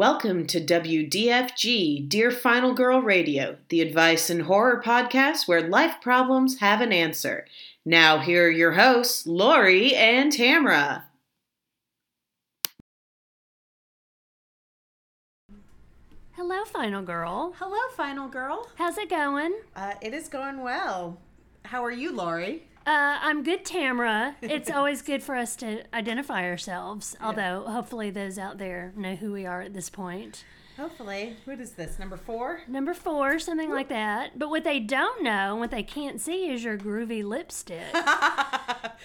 Welcome to WDFG, Dear Final Girl Radio, the advice and horror podcast where life problems have an answer. Now, here are your hosts, Lori and Tamra. Hello, Final Girl. Hello, Final Girl. How's it going? Uh, it is going well. How are you, Lori? Uh, I'm good, Tamra. It's always good for us to identify ourselves, although hopefully those out there know who we are at this point. Hopefully. What is this, number four? Number four, something like that. But what they don't know, what they can't see, is your groovy lipstick.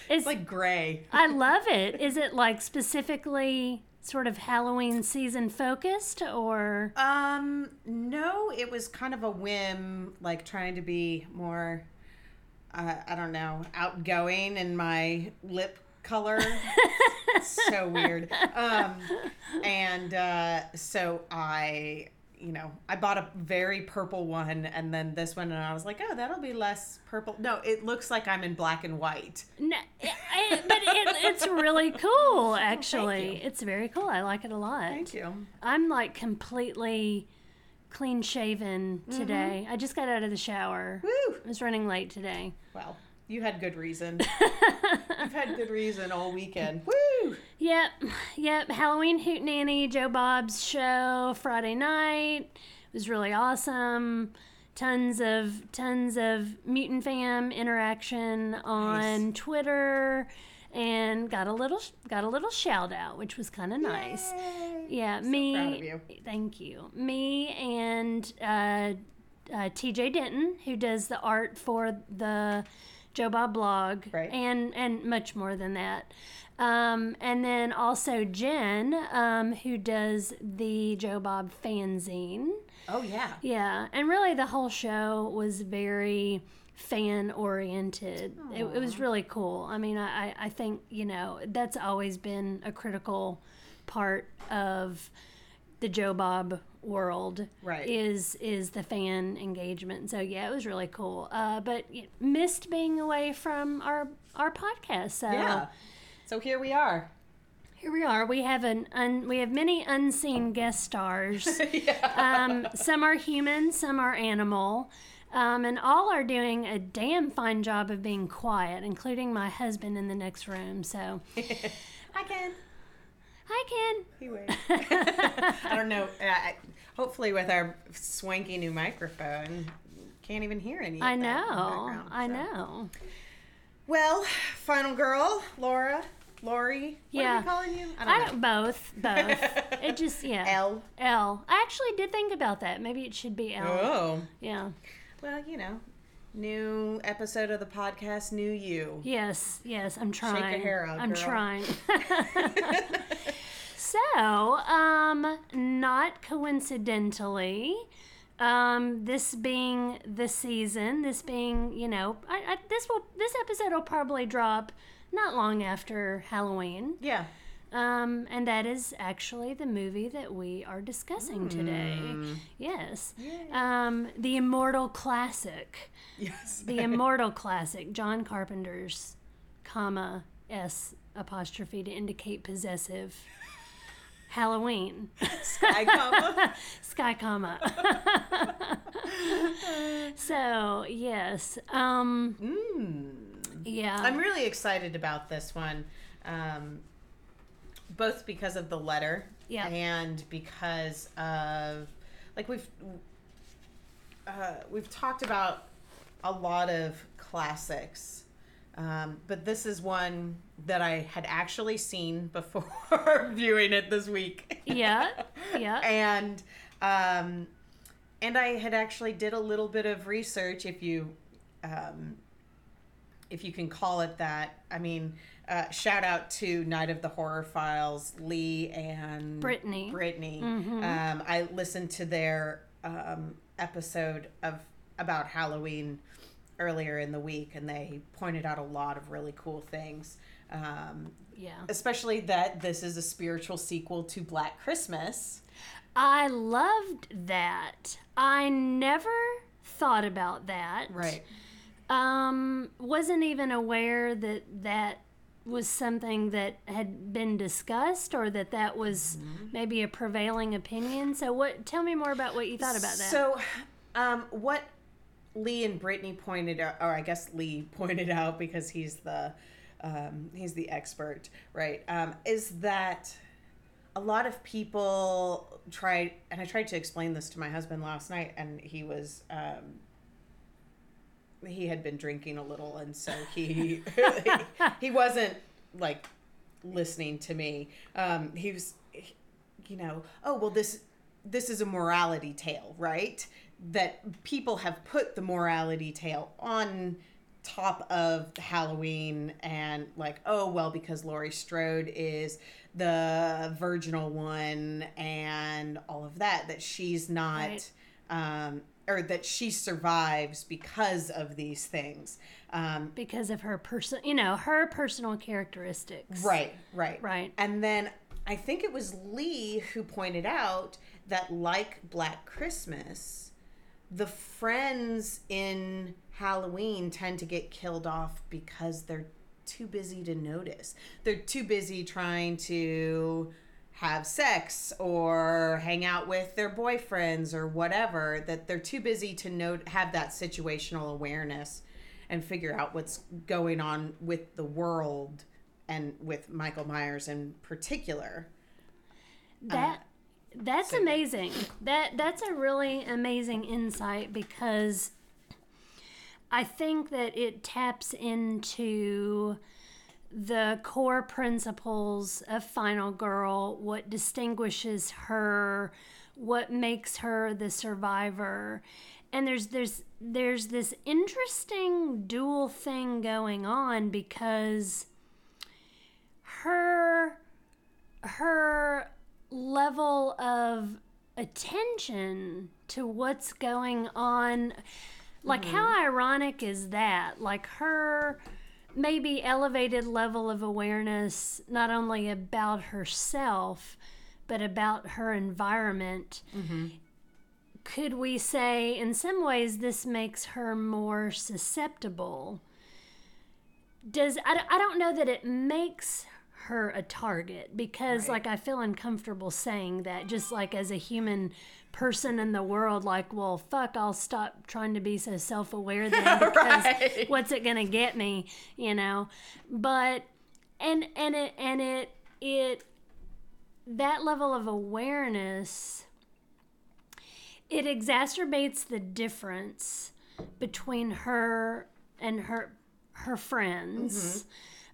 It's like gray. I love it. Is it like specifically sort of Halloween season focused or? Um, no, it was kind of a whim, like trying to be more, uh, I don't know, outgoing in my lip color. so weird. Um, and uh, so I, you know, I bought a very purple one and then this one, and I was like, oh, that'll be less purple. No, it looks like I'm in black and white. No, it, it- but it, it's really cool, actually. It's very cool. I like it a lot. Thank you. I'm like completely clean shaven Mm-hmm. today. I just got out of the shower. Woo! I was running late today. Well, you had good reason. You've had good reason all weekend. Woo! Yep, yep. Halloween Hootenanny, Joe Bob's show Friday night it was really awesome. Tons of tons of mutant fam interaction on Twitter, and got a little got a little shout out, which was kind of nice. Yeah, me. proud of you. Thank you. Me and uh, uh, TJ Denton, who does the art for the Joe Bob blog, Right. and and much more than that. Um, and then also Jen, um, who does the Joe Bob fanzine. Oh, yeah. Yeah, and really the whole show was very fan oriented. It, it was really cool. I mean, I, I- think, you know, that's always been a critical part of the Joe Bob world Right. is is the fan engagement so yeah it was really cool uh, but missed being away from our our podcast so Yeah. So here we are. here we are. We have an un, we have many unseen guest stars. um, some are human, some are animal, um, and all are doing a damn fine job of being quiet, including my husband in the next room. So, Hi, Ken. hi, Ken. He waves. I don't know. Uh, hopefully, with our swanky new microphone, can't even hear any. Of I know. background, I know. Well, final girl, Laura, Lori. What Yeah. are we calling you? I don't both both. it just yeah. L. L. I actually did think about that. Maybe it should be L. Oh. Yeah. Well, you know, new episode of the podcast, new you. Yes, yes, I'm trying. Shake your hair out, I'm girl. trying. so, um, not coincidentally, um, this being the season, this being, you know, I, I, this will this episode will probably drop not long after Halloween. Yeah. Um, and that is actually the movie that we are discussing today. Yes. Um, the immortal classic. Yes. the immortal classic John Carpenter's comma S apostrophe to indicate possessive. Halloween. Sky comma. sky comma. So yes um yeah. I'm really excited about this one, um, both because of the letter Yeah. and because of like we've uh, we've talked about a lot of classics, um, but this is one that I had actually seen before viewing it this week. yeah yeah and um, and I had actually did a little bit of research, if you um, if you can call it that. I mean, uh, shout out to Night of the Horror Files, Lee and Brittany. Brittany. Um, I listened to their um, episode of about Halloween earlier in the week, and they pointed out a lot of really cool things. Um, yeah especially that this is a spiritual sequel to Black Christmas. I loved that I never thought about that Right. Um, wasn't even aware that that was something that had been discussed or that that was maybe a prevailing opinion. So what tell me more about what you thought about that. So, um, what Lee and Brittany pointed out, or I guess Lee pointed out because he's the um, he's the expert, right? Um, is that a lot of people tried, and I tried to explain this to my husband last night, and he was. He had been drinking a little and so he he wasn't like listening to me um he was you know oh well this this is a morality tale right that people have put the morality tale on top of halloween and like oh well because laurie strode is the virginal one and all of that that she's not Right. um or that she survives because of these things um because of her person, you know, her personal characteristics. Right, right. Right. And then I think it was Lee who pointed out that, like Black Christmas, the friends in Halloween tend to get killed off because they're too busy to notice. They're too busy trying to have sex or hang out with their boyfriends or whatever that they're too busy to know have that situational awareness and figure out what's going on with the world and with Michael Myers in particular. Um, that that's so- amazing. That that's a really amazing insight because I think that it taps into the core principles of Final Girl, what distinguishes her, what makes her the survivor. And there's there's there's this interesting dual thing going on because her her level of attention to what's going on like how mm-hmm. ironic is that like her maybe elevated level of awareness not only about herself but about her environment. Mm-hmm. Could we say in some ways this makes her more susceptible? Does I, I don't know that it makes her a target because like i feel uncomfortable saying that just like as a human person in the world like well fuck i'll stop trying to be so self-aware then because Right. what's it gonna get me you know but and and it and it it that level of awareness it exacerbates the difference between her and her her friends.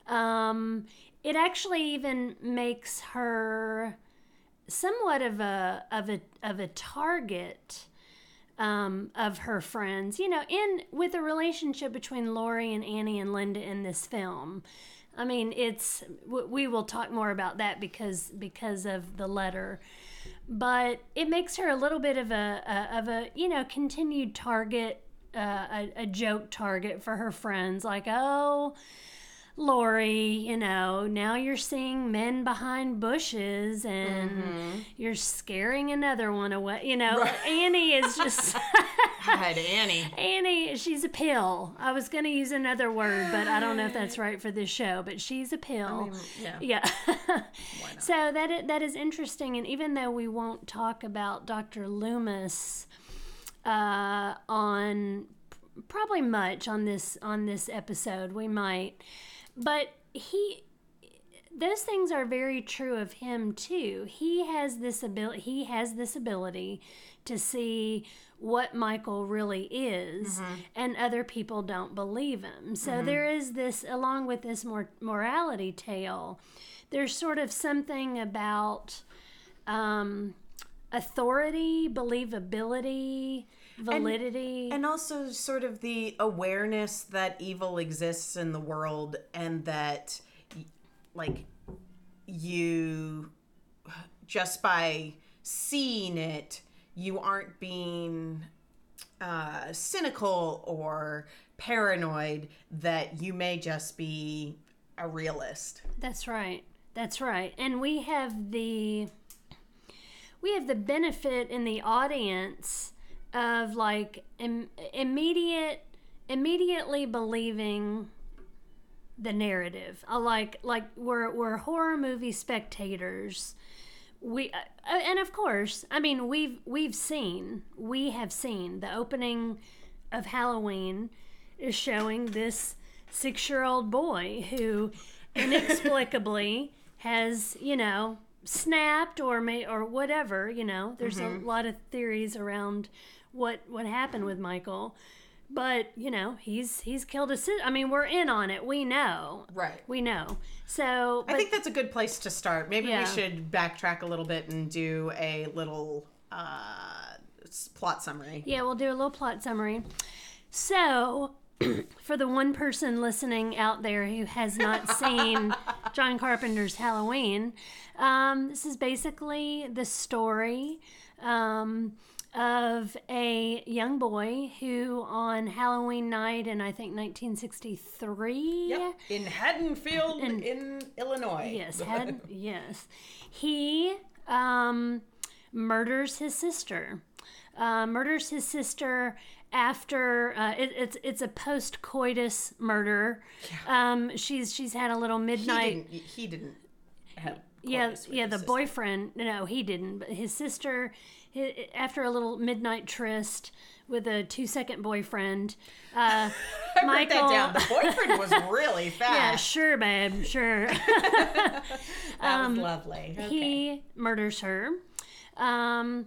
Um, it actually even makes her somewhat of a of a of a target um, of her friends. You know, in with the relationship between Laurie and Annie and Linda in this film. I mean, it's we will talk more about that because because of the letter, but it makes her a little bit of a, a of a you know continued target, uh, a, a joke target for her friends. Like, oh, Lori, you know, now you're seeing men behind bushes and you're scaring another one away. You know, Annie is just. God, Annie. Annie, she's a pill. I was going to use another word, but I don't know if that's right for this show. But she's a pill. yeah. Yeah. so that that is interesting, and even though we won't talk about Dr. Loomis uh, on probably much on this on this episode, we might, but he those things are very true of him too. He has this ability. He has this ability to see what Michael really is, and other people don't believe him. So there is this, along with this mor- morality tale. There's sort of something about um, authority, believability, validity. And also, sort of the awareness that evil exists in the world and that, like, you just by seeing it, you aren't being uh, cynical or paranoid, that you may just be a realist. That's right. That's right. And we have the we have the benefit in the audience of like Im- immediate immediately believing the narrative. I like like we're we're horror movie spectators. We uh, and of course, I mean we've we've seen we have seen the opening of Halloween is showing this six year old boy who inexplicably has you know snapped or may or whatever you know. There's a lot of theories around what what happened with Michael. But you know he's he's killed a sis. I mean we're in on it. We know. Right. We know. So I think that's a good place to start. Maybe Yeah. we should backtrack a little bit and do a little uh, plot summary. Yeah, we'll do a little plot summary. So, for the one person listening out there who has not seen John Carpenter's Halloween, um, this is basically the story um, of a young boy who, on Halloween night in I think 1963, Yep. In Haddonfield, in Illinois. Yes, had yes. He um, murders his sister. Uh, murders his sister after uh, it, it's it's a post coitus murder. Um, she's she's had a little he midnight. didn't. He didn't have. yeah, yeah. The sister. boyfriend, no, he didn't. But his sister, after a little midnight tryst with a two second boyfriend, uh, I wrote that down. The boyfriend was really yeah, fast. sure, babe, sure. that was lovely. Okay. um, He murders her. Um,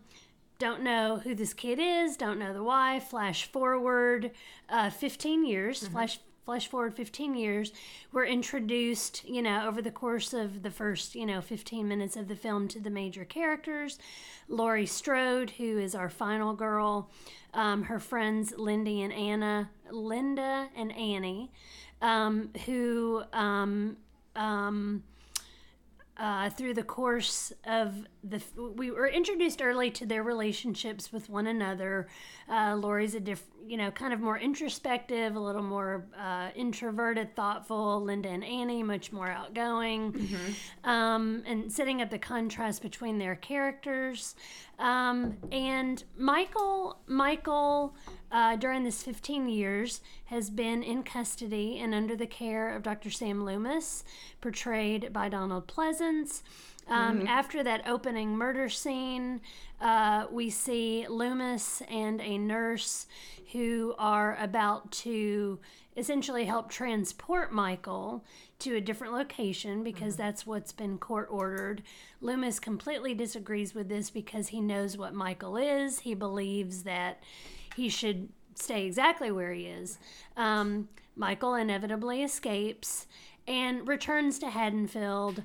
don't know who this kid is. Don't know the why. Flash forward, uh, fifteen years. Flash flash forward fifteen years. We're introduced, you know, over the course of the first, you know, fifteen minutes of the film to the major characters. Laurie Strode, who is our final girl. Um, her friends Lindy and Anna, Linda and Annie, um, who um, um, uh, through the course of the we were introduced early to their relationships with one another. Uh, laurie's a diff you know kind of more introspective a little more uh, introverted thoughtful. Linda and annie much more outgoing. Um, and setting up the contrast between their characters. Um, and michael michael uh, during this 15 years has been in custody and under the care of dr sam loomis portrayed by donald pleasence um, After that opening murder scene, uh, we see Loomis and a nurse who are about to essentially help transport Michael to a different location because that's what's been court ordered. Loomis completely disagrees with this because he knows what Michael is. He believes that he should stay exactly where he is. Um, Michael inevitably escapes and returns to Haddonfield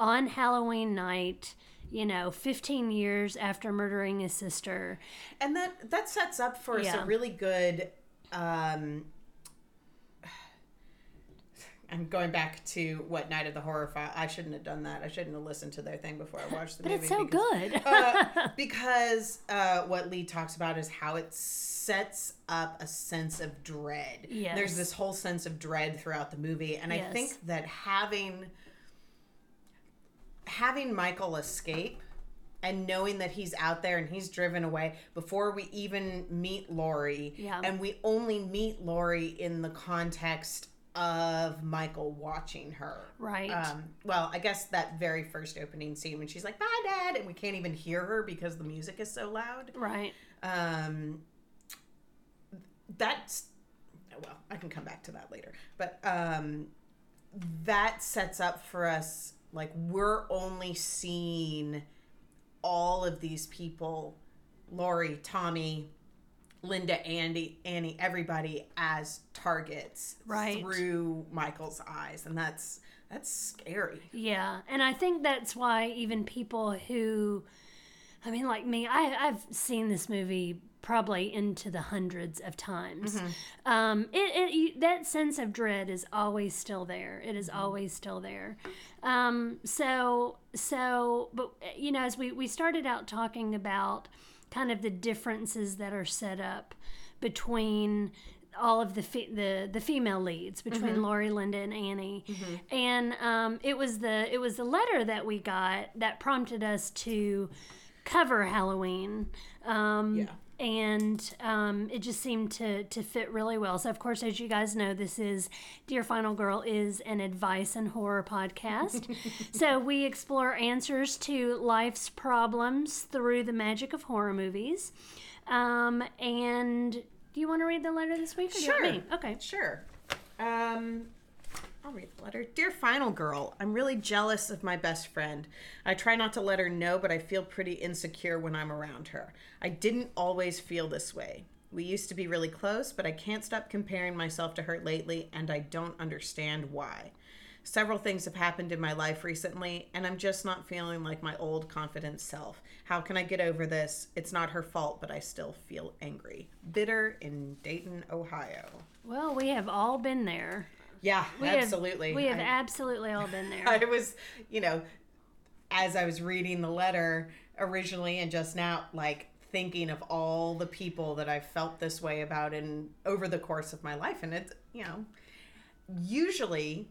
on Halloween night, you know, 15 years after murdering his sister. and that that sets up for us a really good um I'm going back to what Night of the Horror File. I shouldn't have done that. I shouldn't have listened to their thing before I watched the But movie. it's so because- good. uh, because uh, what Lee talks about is how it sets up a sense of dread. Yes. There's this whole sense of dread throughout the movie, and I think that having having Michael escape and knowing that he's out there and he's driven away before we even meet Laurie, Yeah. and we only meet Laurie in the context of Michael watching her. Right. Um, well, I guess that very first opening scene when she's like, "Bye, Dad," and we can't even hear her because the music is so loud. right. Um, that's well, I can come back to that later, but um, that sets up for us like we're only seeing all of these people, Lori, Tommy, Linda, Andy, Annie, everybody as targets Right. through Michael's eyes, and that's that's scary. Yeah, and I think that's why even people who, I mean, like me, I, I've seen this movie probably into the hundreds of times. Um, it, it that sense of dread is always still there. It is always still there. Um, so so, but you know, as we we started out talking about kind of the differences that are set up between all of the fe- the the female leads between Laurie, Linda, and Annie, and um, it was the it was the letter that we got that prompted us to cover Halloween. Um, Yeah. And um, it just seemed to to fit really well. So, of course, as you guys know, this is Dear Final Girl is an advice and horror podcast. so we explore answers to life's problems through the magic of horror movies. Um, and do you want to read the letter this week? Or do you want Sure. me? Okay. Sure. Um, I'll read the letter. Dear Final Girl, I'm really jealous of my best friend. I try not to let her know, but I feel pretty insecure when I'm around her. I didn't always feel this way. We used to be really close, but I can't stop comparing myself to her lately, and I don't understand why. Several things have happened in my life recently, and I'm just not feeling like my old confident self. How can I get over this? It's not her fault, but I still feel angry. Bitter in Dayton, Ohio. Well, we have all been there. Yeah, We have- absolutely. we have I, absolutely all been there. I was, you know, as I was reading the letter originally and just now, like thinking of all the people that I've felt this way about in over the course of my life, and it's, you know, usually.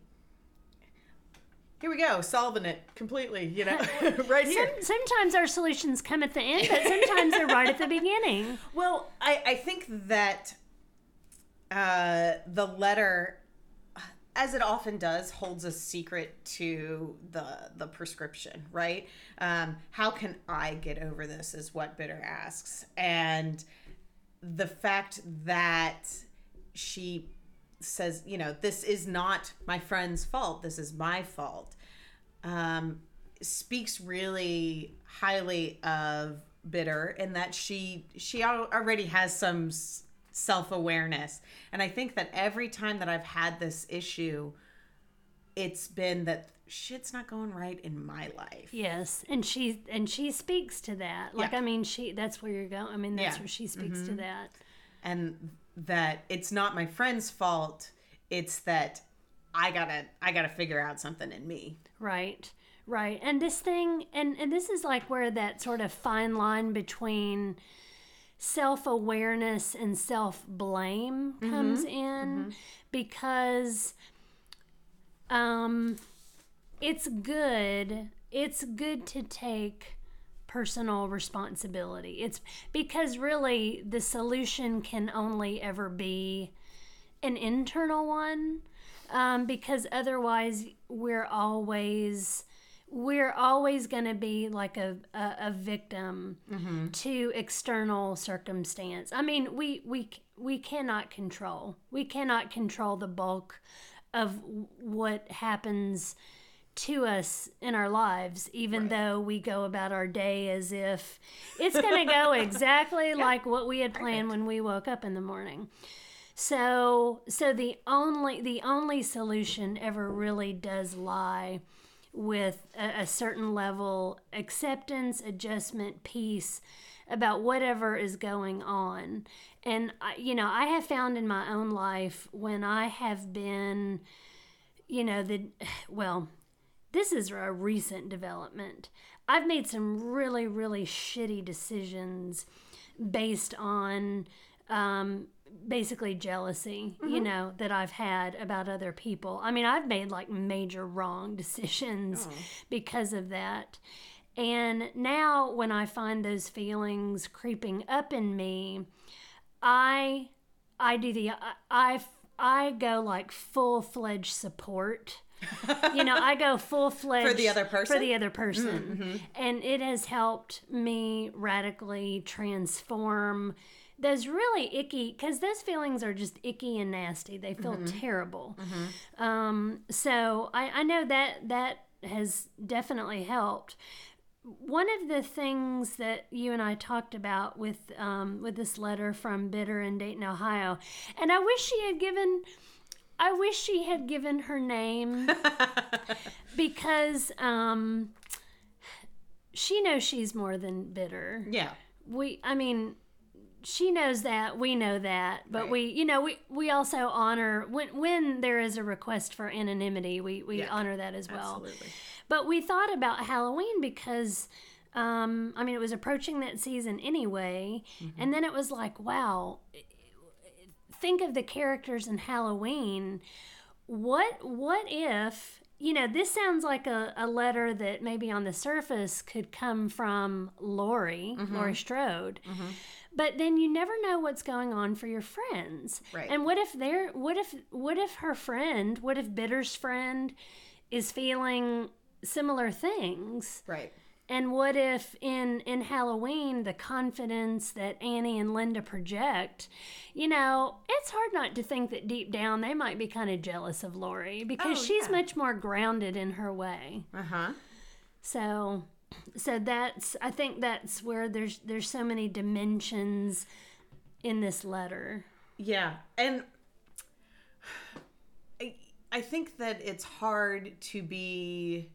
Here we go, solving it completely, you know, right here. Some, sometimes our solutions come at the end, but sometimes they're right at the beginning. Well, I, I think that uh, the letter, as it often does, holds a secret to the the prescription, right? Um, how can I get over this? Is what Bitter asks, and the fact that she says, you know, this is not my friend's fault. This is my fault. Um, speaks really highly of bitter in that she she already has some s- self-awareness and i think that every time that i've had this issue it's been that shit's not going right in my life Yes, and she and she speaks to that. Like Yeah. I mean, she that's where you're going. I mean, that's Yeah. Mm-hmm. where she speaks to that. and that it's not my friend's fault it's that i gotta i gotta figure out something in me Right. Right. And this thing and and this is like where that sort of fine line between self-awareness and self-blame comes in because um it's good it's good to take personal responsibility. It's because really the solution can only ever be an internal one um, because otherwise we're always we're always going to be like a, a, a victim mm-hmm. to external circumstance. I mean we we we cannot control. We cannot control the bulk of what happens to us in our lives, even though we go about our day as if it's going to go exactly like what we had planned when we woke up in the morning. So, so the only the only solution ever really does lie with a, a certain level acceptance, adjustment, peace about whatever is going on. And you know, I have found in my own life when I have been, you know, the well, this is a recent development. I've made some really, really shitty decisions based on um, basically jealousy, you mm-hmm. know, that I've had about other people. I mean, I've made like major wrong decisions mm. because of that. And now when I find those feelings creeping up in me, I I do the I I, I go like full fledged support. you know, I go full fledged For the other person? For the other mm, person, mm-hmm. and it has helped me radically transform those really icky because those feelings are just icky and nasty. They feel terrible. Um, so I, I know that that has definitely helped one of the things that you and I talked about with um, with this letter from Bitter in Dayton, Ohio, and I wish she had given, I wish she had given her name because um, she knows she's more than bitter. yeah We, I mean, she knows that we know that, but Right. we, you know, we we also honor when when there is a request for anonymity, we we Yeah. honor that as well. absolutely But we thought about Halloween because, um, I mean, it was approaching that season anyway. Mm-hmm. And then it was like, wow, think of the characters in Halloween. What, what if, you know, this sounds like a, a letter that maybe on the surface could come from Lori, mm-hmm. Laurie Strode. Mm-hmm. But then you never know what's going on for your friends. Right. And what if they're what if what if her friend, what if Bitter's friend is feeling similar things? Right. And what if in in Halloween the confidence that Annie and Linda project, you know, it's hard not to think that deep down they might be kind of jealous of Lori because Oh, she's yeah. much more grounded in her way. Uh huh. So so that's I think that's where there's there's so many dimensions in this letter. Yeah, and I, I think that it's hard to be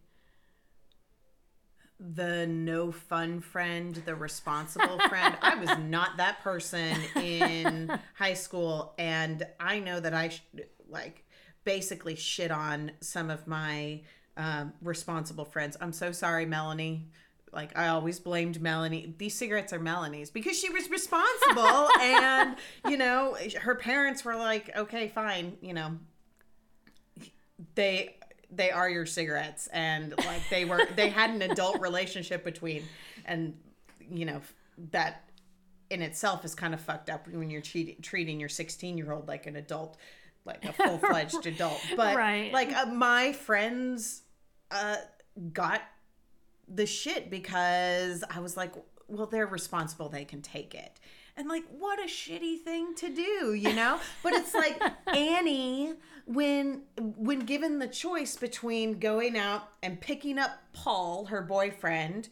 the no fun friend, the responsible friend. I was not that person in high school, and I know that I sh- like basically shit on some of my um, responsible friends. I'm so sorry, Melanie. Like I always blamed Melanie. These cigarettes are Melanie's because she was responsible, and you know her parents were like, "Okay, fine," you know. They they are your cigarettes, and like they were they had an adult relationship between, and you know that in itself is kind of fucked up when you're treat, treating your 16 year old like an adult like a full-fledged adult but Right. like uh, my friends uh got the shit because i was like well they're responsible they can take it and like what a shitty thing to do you know but it's like annie when when given the choice between going out and picking up paul her boyfriend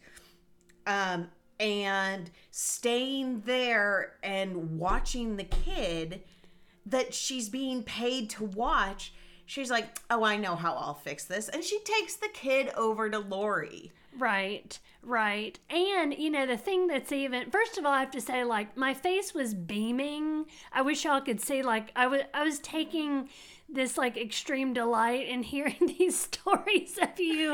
um, and staying there and watching the kid that she's being paid to watch. She's like, "Oh, I know how I'll fix this," and she takes the kid over to Lori. Right, right. And, you know, the thing that's even, first of all, I have to say, like, my face was beaming. I wish y'all could see, like, I was, I was taking this, like, extreme delight in hearing these stories of you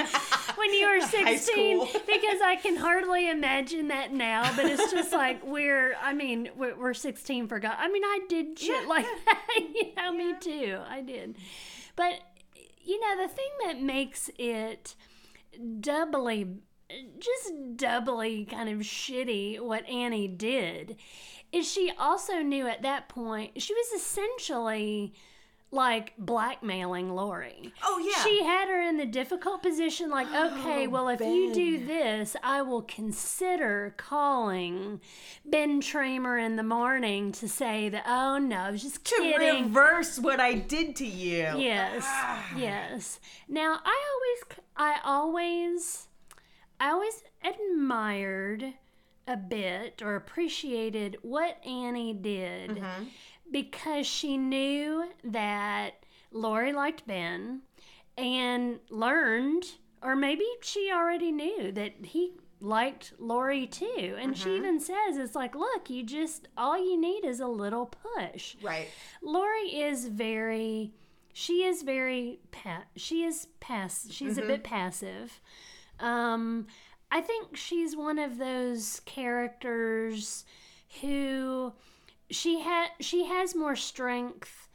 when you were 16 because I can hardly imagine that now. But it's just like, we're, I mean, we're, we're 16 for God. I mean, I did shit like that. you know, me too. I did. But, you know, the thing that makes it, doubly just doubly kind of shitty what Annie did is she also knew at that point she was essentially like blackmailing Lori. Oh, yeah. She had her in the difficult position like, oh, okay, Oh, well if you do this, I will consider calling Ben Tramer in the morning to say that oh no, I was just To kidding. reverse what I did to you. Yes, ah. yes. Now I always, I always, I always admired a bit or appreciated what Annie did mm-hmm. Because she knew that Lori liked Ben and learned, or maybe she already knew that he liked Lori too. And she even says, it's like, look, you just, all you need is a little push. Right. Lori is very she is very pa- she is pass she's a bit passive. Um I think she's one of those characters who she had she has more strength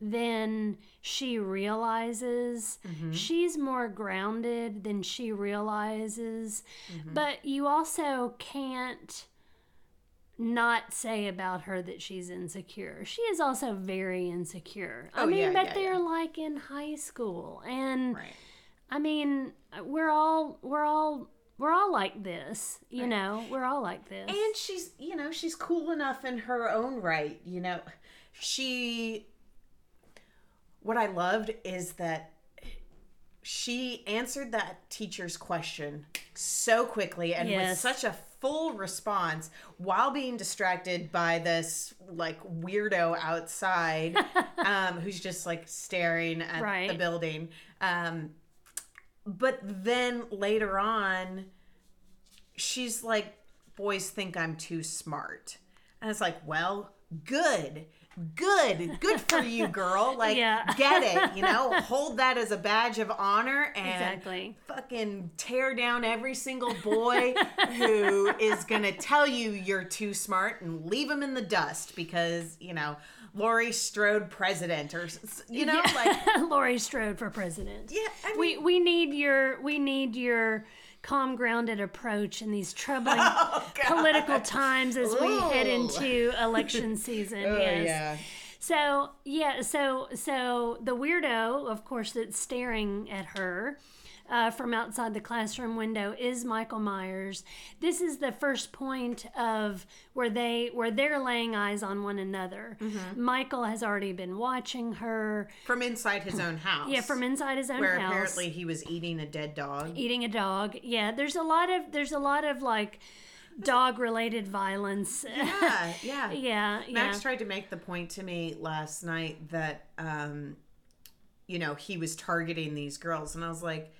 than she realizes. Mm-hmm. She's more grounded than she realizes. Mm-hmm. But you also can't not say about her that she's insecure. She is also very insecure. Oh, I mean, yeah, but yeah, they're yeah. like in high school and Right. I mean, we're all we're all we're all like this, you know. We're all like this. And she's, you know, she's cool enough in her own right. You know, she. What I loved is that she answered that teacher's question so quickly and with such a full response while being distracted by this like weirdo outside um, who's just like staring at the building. Um, but then later on, she's like, boys think I'm too smart. And it's like, well, good. Good. Good for you, girl. Like, Yeah. get it, you know? Hold that as a badge of honor and Exactly. fucking tear down every single boy who is going to tell you you're too smart and leave them in the dust because, you know, Laurie Strode president or, you know, like, Laurie Strode for president. Yeah, I we we need your we need your calm, grounded approach in these troubling Oh, political times as we head into election season. Oh, yes. yeah. So yeah, so so the weirdo, of course, that's staring at her. Uh, from outside the classroom window is Michael Myers. This is the first point of where they where they're laying eyes on one another. Mm-hmm. Michael has already been watching her. From inside his own house. Yeah, from inside his own where house. Where apparently he was eating a dead dog. eating a dog. Yeah, there's a lot of there's a lot of like dog related violence. Yeah, yeah. yeah, yeah. Max tried to make the point to me last night that, um, you know, he was targeting these girls, and I was like,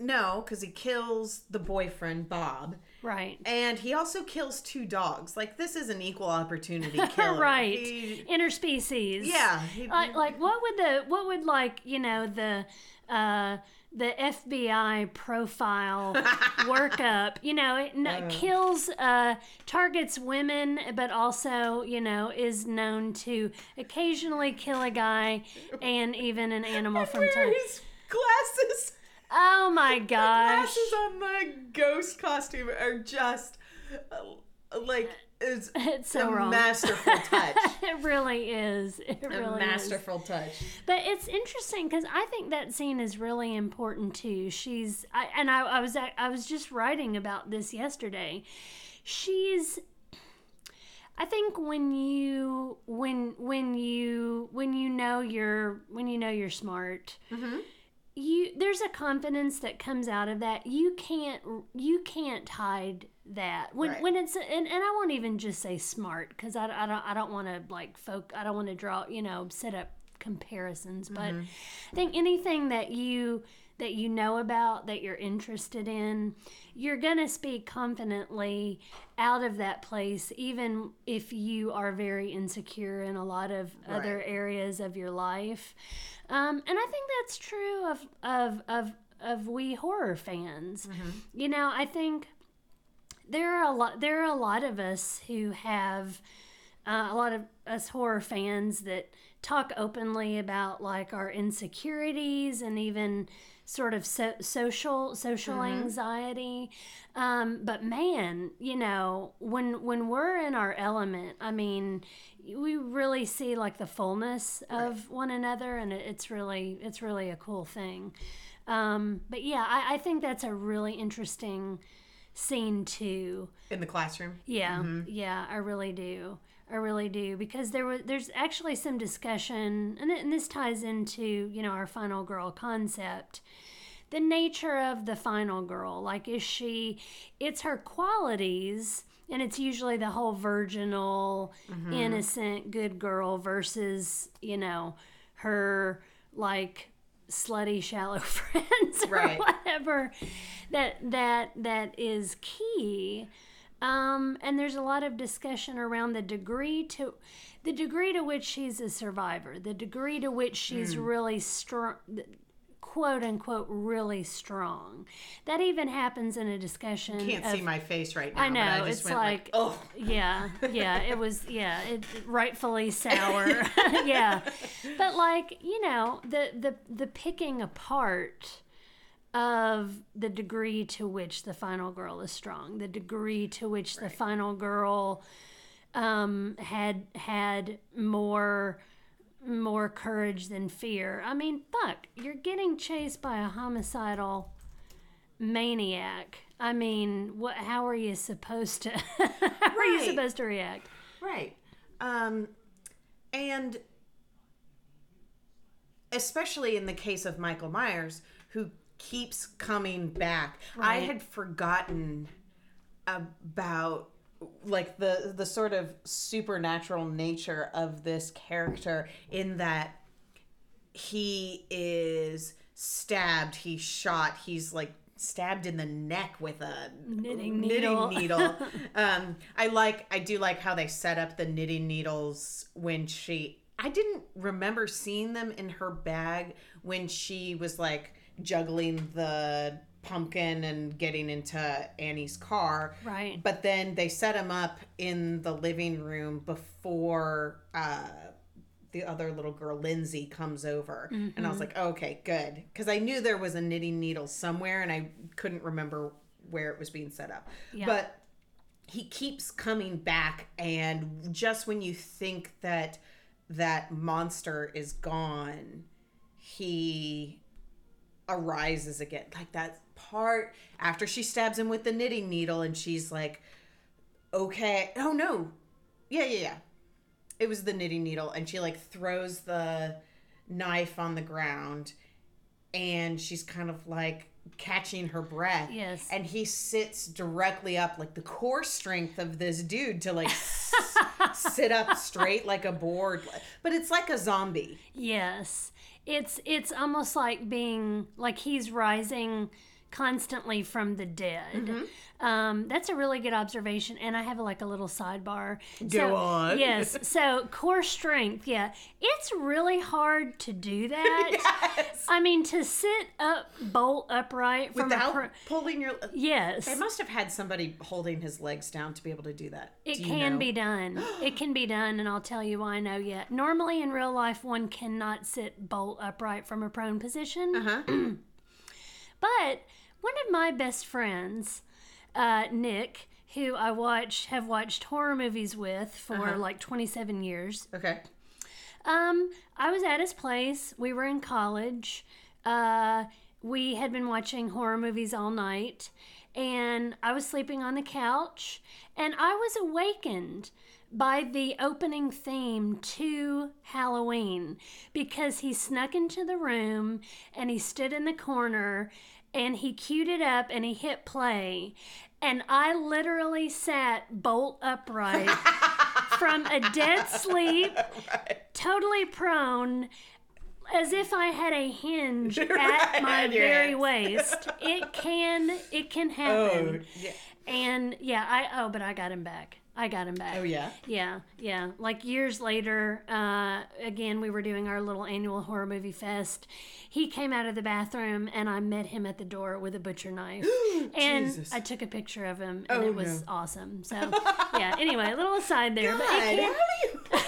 no, because he kills the boyfriend Bob, right. and he also kills two dogs. Like this is an equal opportunity killer, right. He- Interspecies. yeah, he- Like, like what would the what would like you know the uh the FBI profile workup, you know, it n- kills, uh, targets women, but also, you know, is known to occasionally kill a guy and even an animal from time. His glasses. Oh my gosh. The glasses on the ghost costume are just uh, like it's, It's so a wrong. masterful touch. It really is. It a really is. masterful touch. But it's interesting because I think that scene is really important too. She's I, and I, I was I was just writing about this yesterday. She's I think when you when when you when you know you're when you know you're smart, you there's a confidence that comes out of that. You can't you can't hide that. When Right. when it's and, and I won't even just say smart because I, I don't I don't want to like folk I don't want to draw you know set up comparisons, but mm-hmm. I think anything that you that you know about that you're interested in you're going to speak confidently out of that place even if you are very insecure in a lot of other areas of your life um, and i think that's true of of of of we horror fans. You know i think there are a lot there are a lot of us who have uh, a lot of us horror fans that talk openly about like our insecurities and even sort of so- social social anxiety um, but man you know when when we're in our element i mean we really see like the fullness of one another and it, it's really it's really a cool thing um, but yeah I, I think that's a really interesting scene too In the classroom. yeah, yeah, I really do. I really do because there was there's actually some discussion, and, and this ties into you know our final girl concept. The nature of the final girl, like is she? It's her qualities, and it's usually the whole virginal, innocent, good girl versus you know her like slutty shallow friends or Right. whatever that that that is key um, and there's a lot of discussion around the degree to the degree to which she's a survivor the degree to which she's really strong quote unquote really strong. That even happens in a discussion You Can't of, see my face right now. I but know, just it's went like- oh, yeah yeah it was yeah it rightfully sour. Yeah. But like you know the the the picking apart of the degree to which the final girl is strong the degree to which the final girl um had had more more courage than fear. I mean fuck you're getting chased by a homicidal maniac. I mean what how are you supposed to how are you supposed to react? Right. Um, and especially in the case of Michael Myers, who keeps coming back. I had forgotten about like the the sort of supernatural nature of this character in that he is stabbed, he's shot, he's like stabbed in the neck with a Knitting needle. knitting needle. um, I like, I do like how they set up the knitting needles when she. I didn't remember seeing them in her bag when she was like juggling the pumpkin and getting into Annie's car. Right. But then they set him up in the living room before uh, the other little girl, Lindsey, comes over, and I was like, oh, okay, good, because I knew there was a knitting needle somewhere, and I couldn't remember where it was being set up. Yeah. But he keeps coming back, and just when you think that that monster is gone, he arises again. Like that part after she stabs him with the knitting needle, and she's like, okay, oh no, yeah, yeah, yeah. It was the knitting needle, and she like throws the knife on the ground, and she's kind of like catching her breath. Yes. And he sits directly up, like the core strength of this dude to like s- sit up straight like a board. But it's like a zombie. Yes. It's it's almost like being like he's rising constantly from the dead. Mm-hmm. Um, that's a really good observation, and I have like a little sidebar. Go so, on. Yes. So core strength, yeah, it's really hard to do that. Yes. I mean, to sit up bolt upright from Without a pro- pulling your. yes, They must have had somebody holding his legs down to be able to do that. It Do can know? be done. It can be done, and I'll tell you why I know yet. Normally in real life, one cannot sit bolt upright from a prone position. Uh-huh. But one of my best friends, uh, Nick, who I watch have watched horror movies with for Uh-huh. like 27 years. Okay. Um, I was at his place. We were in college. Uh, we had been watching horror movies all night, and I was sleeping on the couch, and I was awakened by the opening theme to Halloween because he snuck into the room and he stood in the corner and he queued it up and he hit play. And I literally sat bolt upright from a dead sleep totally prone as if I had a hinge Right, at my very hands. waist. It can it can Oh, happen. yeah. And yeah, I oh, but I got him back. I got him back. Oh, yeah. Yeah, yeah. Like years later, uh, again, we were doing our little annual horror movie fest. He came out of the bathroom, and I met him at the door with a butcher knife. and Jesus. I took a picture of him, and Oh, it was no. awesome. So, yeah. Anyway, a little aside there, but God, can, how do you...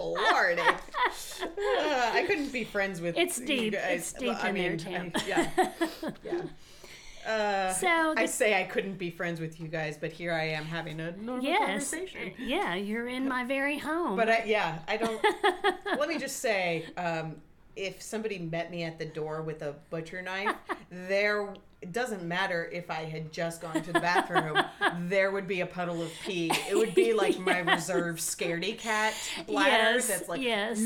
Lordy. Uh, I couldn't be friends with It's deep. It's deep I in there, mean, I- yeah. Yeah. Uh, So I say I couldn't be friends with you guys, but here I am having a normal yes, conversation. yeah. You're in my very home. But I, yeah, I don't. let me just say, um, if somebody met me at the door with a butcher knife, there it doesn't matter if I had just gone to the bathroom. there would be a puddle of pee. It would be like my reserve scaredy cat bladder. yes, that's like yes,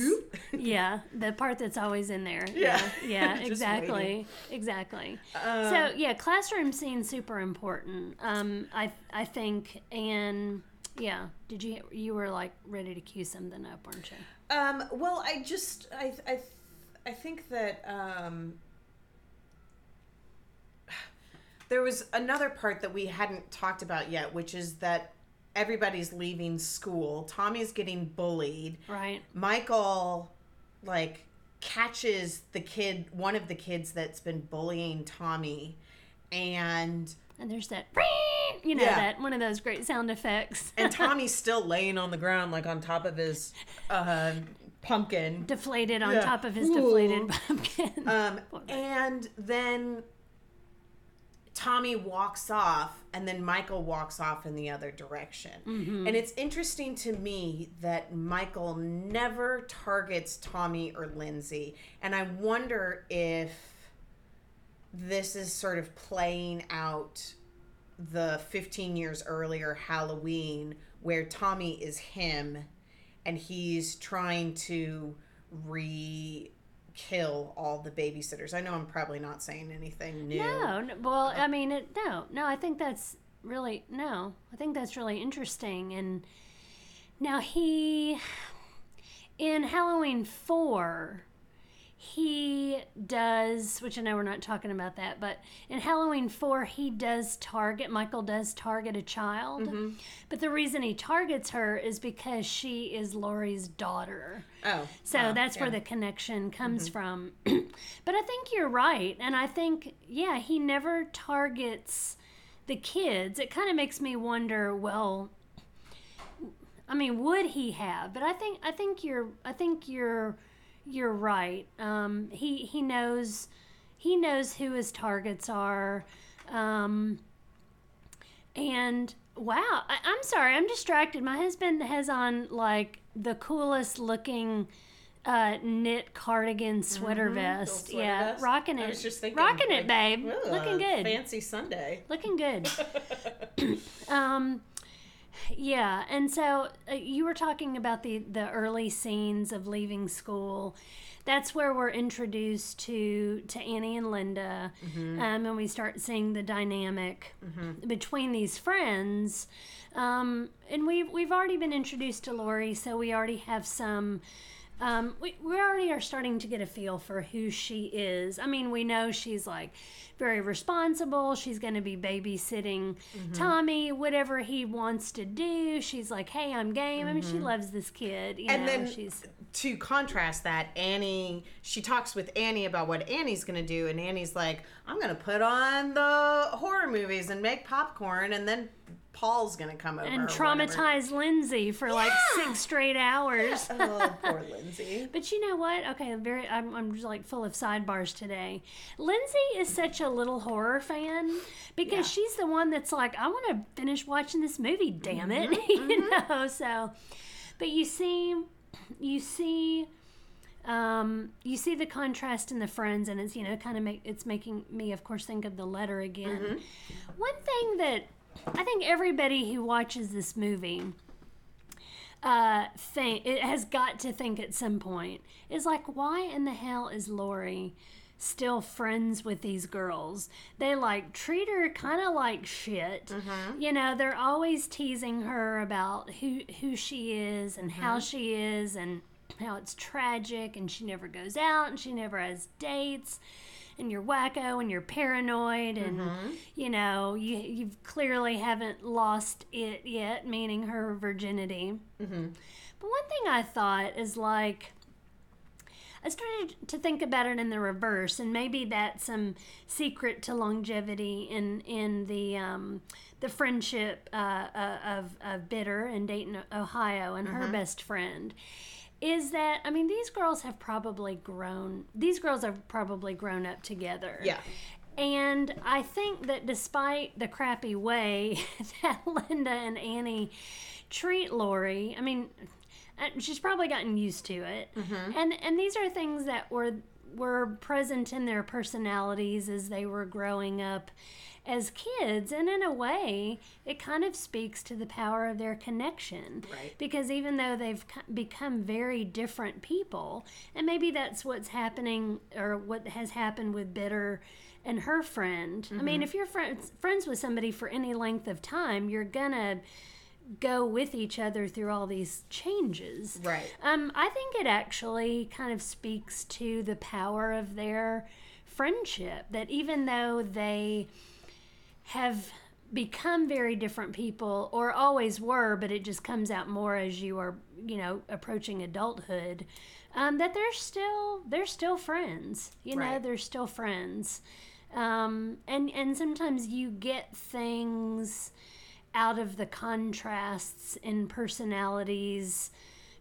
yeah, the part that's always in there. Yeah. yeah, yeah, exactly, waiting. exactly. Uh, so yeah, classroom scene super important. Um, I I think, and yeah, did you you were like ready to cue something up, weren't you? Um, well, I just I I I think that um, there was another part that we hadn't talked about yet, which is that everybody's leaving school. Tommy's getting bullied. Right. Michael like catches the kid, one of the kids that's been bullying Tommy, and And there's that, you know, Yeah. that one of those great sound effects. and Tommy's still laying on the ground like on top of his uh, pumpkin. deflated on Yeah. top of his Ooh. deflated pumpkin. Um, and then Tommy walks off, and then Michael walks off in the other direction. Mm-hmm. And it's interesting to me that Michael never targets Tommy or Lindsey. And I wonder if this is sort of playing out the 15 years earlier Halloween, where Tommy is him and he's trying to re kill all the babysitters. I know I'm probably not saying anything new. No, no, well, I mean, it, no, no. I think that's really no. I think that's really interesting. And now he, in Halloween four, he does, which I know we're not talking about that, but in Halloween four, he does target. Michael does target a child, mm-hmm. but the reason he targets her is because she is Laurie's daughter. Oh. So wow, that's where the connection comes mm-hmm. from. but I think you're right. And I think, yeah, he never targets the kids. It kind of makes me wonder well, I mean, would he have? But I think I think you're I think you're you're right. Um, he he knows he knows who his targets are, um, and wow, I, I'm sorry, I'm distracted. My husband has on like the coolest looking uh, knit cardigan sweater vest. Mm-hmm. sweater yeah, vest. rocking I it. was just thinking, rocking like, it, babe. ooh, Looking good. Fancy Sunday. Looking good. um, yeah, and so uh, you were talking about the the early scenes of leaving school. That's where we're introduced to to Annie and Linda, um, and we start seeing the dynamic between these friends. Um, and we've we've already been introduced to Laurie, so we already have some. Um, we, we already are starting to get a feel for who she is. I mean, we know she's like very responsible. She's going to be babysitting Tommy, whatever he wants to do. She's like, hey, I'm game. I mean, she loves this kid. You And know, then she's to contrast that, Annie, she talks with Annie about what Annie's going to do, and Annie's like, I'm going to put on the horror movies and make popcorn, and then Paul's going to come over. and traumatize Lindsey for like six straight hours. Oh, poor Lindsey. But you know what? Okay, very. I'm, I'm just like full of sidebars today. Lindsey is such a little horror fan because Yeah. she's the one that's like, I want to finish watching this movie. Damn it, Mm-hmm, you know. So, but you see, you see. Um, you see the contrast in the friends, and it's you know kind of make it's making me, of course, think of the letter again. Mm-hmm. One thing that I think everybody who watches this movie uh, think it has got to think at some point is like, why in the hell is Laurie still friends with these girls? They like treat her kind of like shit. You know, they're always teasing her about who who she is and how she is and how it's tragic and she never goes out and she never has dates and you're wacko and you're paranoid and you know you you clearly haven't lost it yet meaning her virginity. But one thing i thought is like I started to think about it in the reverse, and maybe that's some secret to longevity in in the um, the friendship uh, uh, of of Bitter and Dayton, Ohio, and her best friend. Is that I mean these girls have probably grown. These girls have probably grown up together. Yeah. And I think that despite the crappy way that Linda and Annie treat Laurie, I mean, uh, she's probably gotten used to it. And and these are things that were were present in their personalities as they were growing up as kids and in a way it kind of speaks to the power of their connection Right. because even though they've become very different people and maybe that's what's happening or what has happened with bitter and her friend i mean if you're friends friends with somebody for any length of time you're gonna go with each other through all these changes Right. um, I think it actually kind of speaks to the power of their friendship. That even though they have become very different people, or always were, but it just comes out more as you are, you know, approaching adulthood. Um, that they're still they're still friends. You know, Right. they're still friends. Um, and and sometimes you get things out of the contrasts in personalities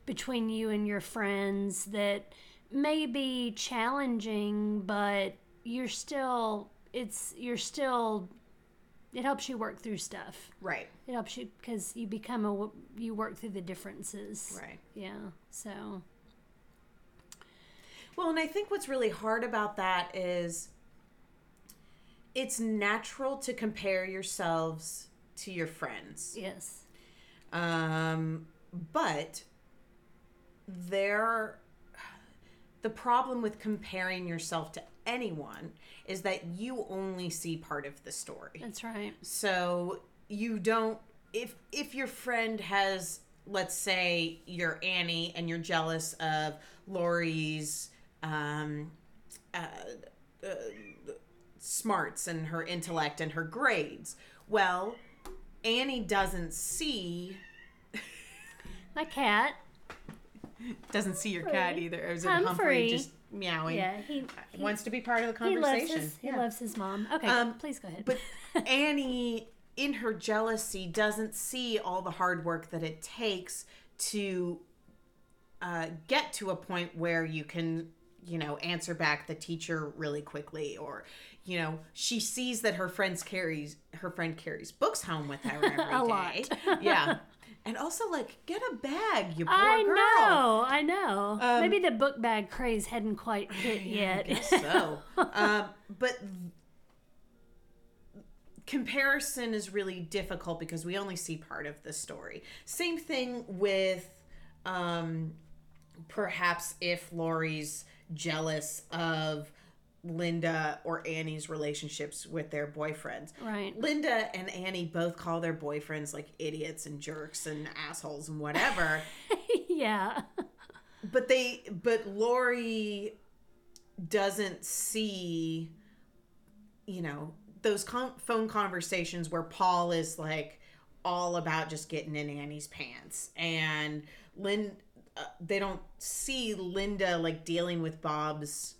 between you and your friends that may be challenging but you're still it's you're still it helps you work through stuff Right. it helps you because you become a you work through the differences Right. yeah so Well, and I think what's really hard about that is it's natural to compare yourselves to your friends. yes Um, but there, the problem with comparing yourself to anyone is that you only see part of the story. that's right So you don't if if your friend has let's say you're Annie and you're jealous of Laurie's um uh, uh, smarts and her intellect and her grades. Well, Annie doesn't see my cat doesn't see your cat either. It was Humphrey. Humphrey just meowing. yeah he he, Wants to be part of the he loves conversation. his he loves his mom okay Um, please go ahead But Annie in her jealousy doesn't see all the hard work that it takes to uh, get to a point where you can you know answer back the teacher really quickly or you know she sees that her friends carries her friend carries books home with her every day. yeah and also like get a bag you poor girl. I girl know, I know. Um, Maybe the book bag craze hadn't quite hit yet. I guess so. um, but comparison is really difficult because we only see part of the story. Same thing with um, perhaps if Laurie's jealous of Linda or Annie's relationships with their boyfriends. right. Linda and Annie both call their boyfriends like idiots and jerks and assholes and whatever. yeah. but they but Laurie doesn't see you know those con- phone conversations where Paul is like all about just getting in Annie's pants and Lynn uh, they don't see Linda like dealing with Bob's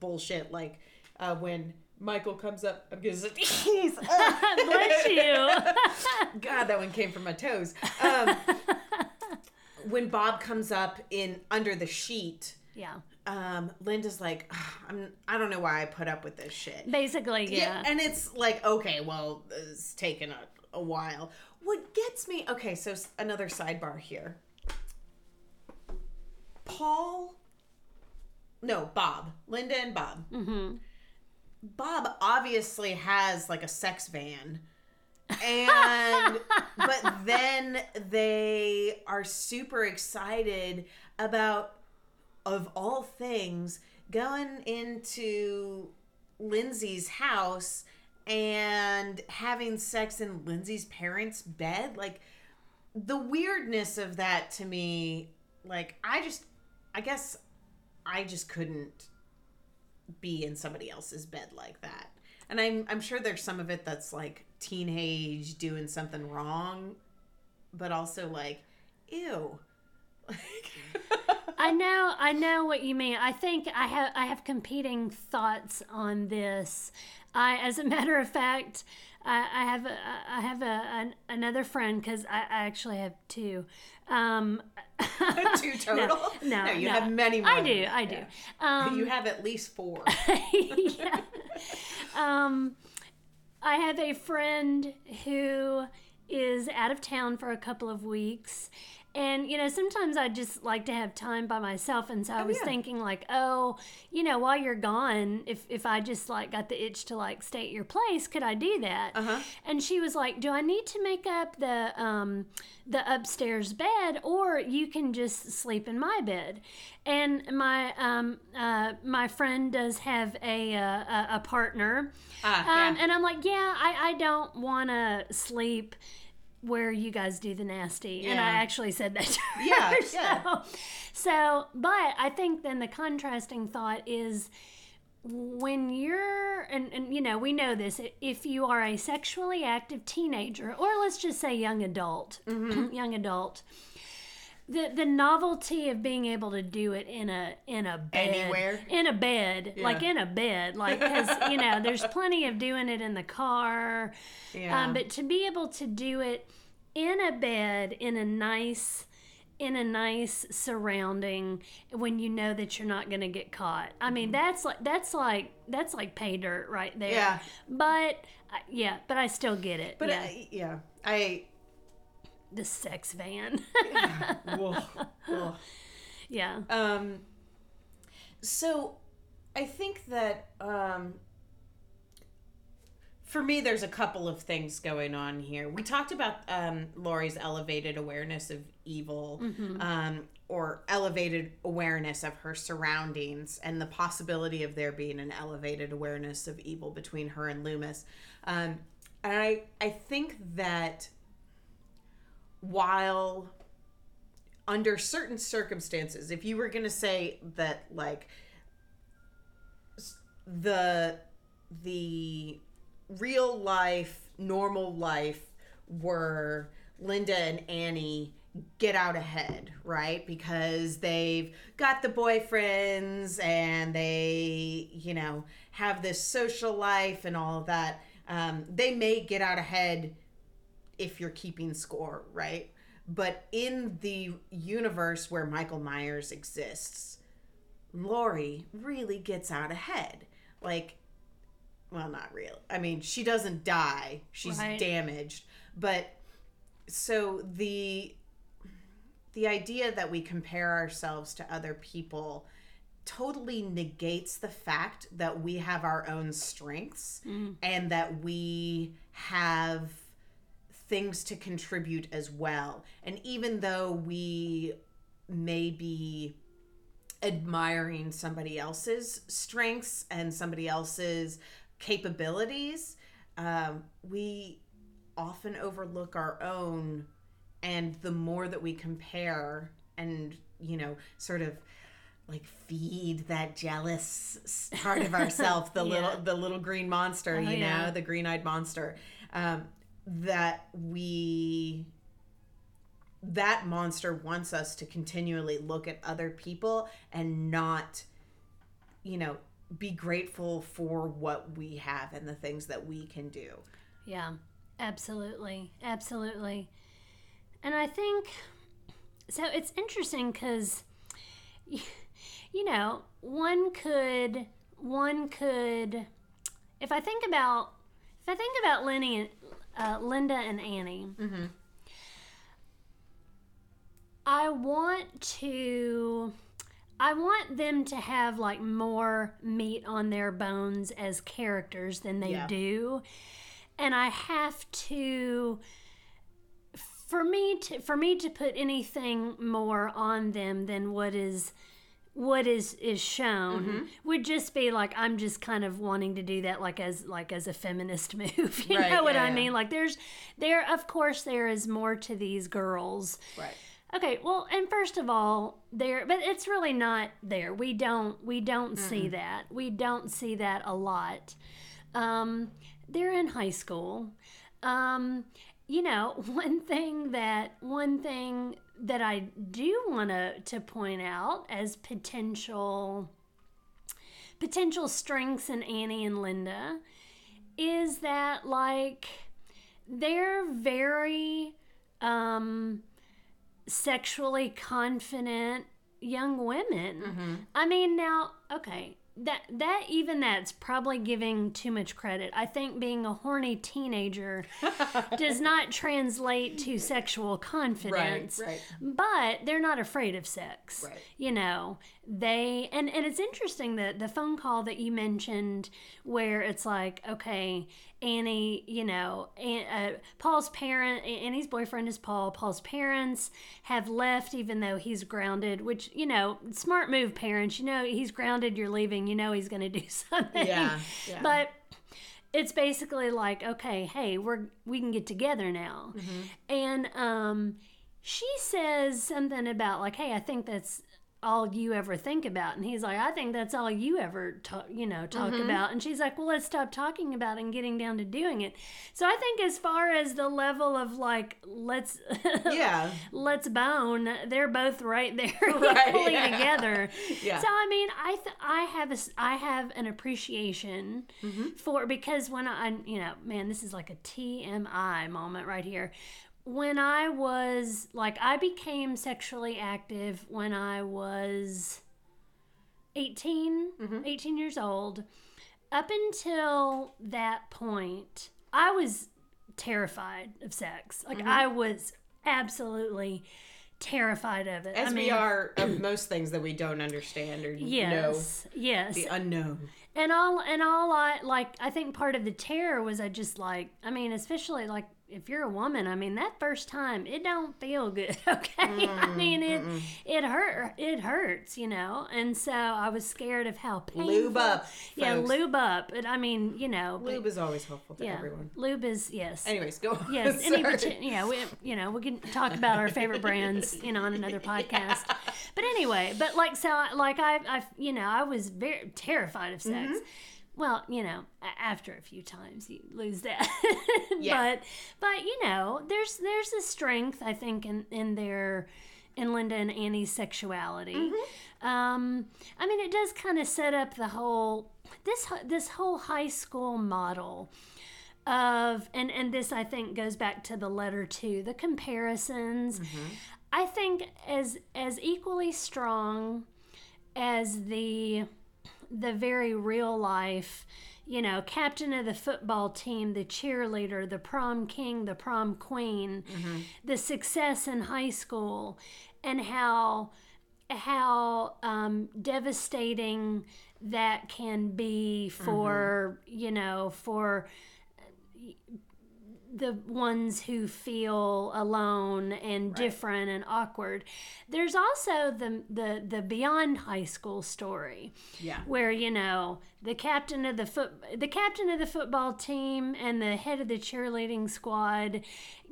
bullshit like uh, when Michael comes up I'm gonna say Bless you. God, that one came from my toes. Um, when Bob comes up in under the sheet, yeah. um, Linda's like, I'm, I don't know why I put up with this shit. Basically, yeah. and it's like, okay, well, it's taken a, a while. What gets me, okay, so another sidebar here. Paul, no, Bob, Linda and Bob. hmm Bob obviously has like a sex van. And but then they are super excited about of all things going into Lindsey's house and having sex in Lindsey's parents' bed like the weirdness of that to me like I just I guess I just couldn't be in somebody else's bed like that. And I'm I'm sure there's some of it that's like teenage doing something wrong, but also like, ew. I know, I know what you mean. I think I have I have competing thoughts on this. I, as a matter of fact, I, I have a, I have a, an, another friend because I, I actually have two. Um, Two total? No, no, you no. have many more. I do, I do. Um, you have at least four. yeah. Um, I have a friend who is out of town for a couple of weeks. And, you know, sometimes I just like to have time by myself. And so I was yeah. thinking, like, oh, you know, while you're gone, if, if I just like got the itch to like stay at your place, could I do that? Uh-huh. And she was like, do I need to make up the, um, the upstairs bed or you can just sleep in my bed? And my, um, uh, my friend does have a, uh, a, a partner. Um, yeah. and I'm like, yeah, I, I don't want to sleep where you guys do the nasty. And I actually said that to her. Yeah, yeah. So, so, but I think then the contrasting thought is when you're, and, and you know, we know this, if you are a sexually active teenager, or let's just say young adult, Mm-hmm. young adult, the, the novelty of being able to do it in a in a bed. Anywhere? in a bed. Like in a bed. Like because you know there's plenty of doing it in the car. Yeah. um, but to be able to do it in a bed in a nice in a nice surrounding when you know that you're not going to get caught. I mean that's like that's like that's like pay dirt right there. Yeah. but uh, yeah but i still get it. But yeah. I, yeah, I. the sex van Whoa, whoa. yeah Um, so I think that um, for me, there's a couple of things going on here. We talked about um, Laurie's elevated awareness of evil, um, or elevated awareness of her surroundings, and the possibility of there being an elevated awareness of evil between her and Loomis. Um, and I, I think that while under certain circumstances, if you were going to say that, like, the the real life, normal life were Linda and Annie get out ahead, right? Because they've got the boyfriends and they, you know, have this social life and all of that. Um, they may get out ahead if you're keeping score, right? But in the universe where Michael Myers exists, Laurie really gets out ahead. Like, well, not real. I mean, she doesn't die. She's Right. damaged. But so the the idea that we compare ourselves to other people totally negates the fact that we have our own strengths mm. and that we have things to contribute as well. And even though we may be admiring somebody else's strengths and somebody else's capabilities, um, we often overlook our own. And the more that we compare and, you know, sort of like feed that jealous part of ourselves, the Yeah. little the little green monster, Oh, you know, yeah. the green-eyed monster, um, that we that monster wants us to continually look at other people and not you know be grateful for what we have and the things that we can do Yeah, absolutely. Absolutely. And I think so it's interesting cuz you know, one could one could if I think about if I think about Lenny and uh, Linda and Annie, I want to I want them to have like more meat on their bones as characters than they Yeah. do. And I have to for me to for me to put anything more on them than what is what is is shown Mm-hmm. would just be like I'm just kind of wanting to do that like as like as a feminist move. You Right, know what yeah, I yeah. mean? Like there's there of course there is more to these girls. right Okay, well, and first of all, there, but it's really not there. We don't, we don't see that. We don't see that a lot. Um, they're in high school. Um, you know, one thing that one thing that I do want to to point out as potential potential strengths in Annie and Linda is that like they're very um sexually confident young women. I mean, now, okay, that that even that's probably giving too much credit. I think being a horny teenager does not translate to sexual confidence. right. But they're not afraid of sex. Right. You know, they and and it's interesting that the phone call that you mentioned where it's like, okay, Annie, you know, uh, Paul's parent, Annie's boyfriend is Paul. Paul's parents have left, even though he's grounded. Which you know, smart move, parents. You know, he's grounded. You're leaving. You know, he's going to do something. Yeah, yeah. But it's basically like, okay, hey, we're we can get together now, and um, she says something about like, hey, I think that's all you ever think about. And he's like i think that's all you ever talk you know talk about. And she's like well let's stop talking about it and getting down to doing it. So i think as far as the level of like let's yeah. let's bone they're both right there Right, equally yeah. together. Yeah. so i mean i th- i have a i have an appreciation Mm-hmm. for because when i you know man this is like a tmi moment right here when i was like i became sexually active when i was 18 Mm-hmm. 18 years old. Up until that point i was terrified of sex. Like Mm-hmm. i was absolutely terrified of it. As I we are of most things that we don't understand or know yes yes. the unknown. And all and all i like i think part of the terror was i just like i mean especially like if you're a woman i mean that first time it don't feel good okay i Mm, mean it it hurt it hurts you know and so i was scared of how painful lube up yeah lube up and i mean you know but- lube is always helpful to yeah everyone lube is yes anyways go on Yes, any Sorry. parti- yeah, we you know we can talk about our favorite brands, you know, on another podcast. But anyway, but like so, I- like I, I, you know, I was very terrified of sex. Mm-hmm. Well, you know, after a few times you lose that. Yeah. But but you know, there's there's a strength I think in in their in Linda and Annie's sexuality. Mm-hmm. Um, I mean, it does kind of set up the whole this this whole high school model of and and this I think goes back to the letter too, the comparisons. I think as as equally strong as the the very real life, you know, captain of the football team, the cheerleader, the prom king, the prom queen, the success in high school, and how how um, devastating that can be for you know for the ones who feel alone and different and awkward. There's also the the the beyond high school story Yeah. where you know the captain of the foot the captain of the football team and the head of the cheerleading squad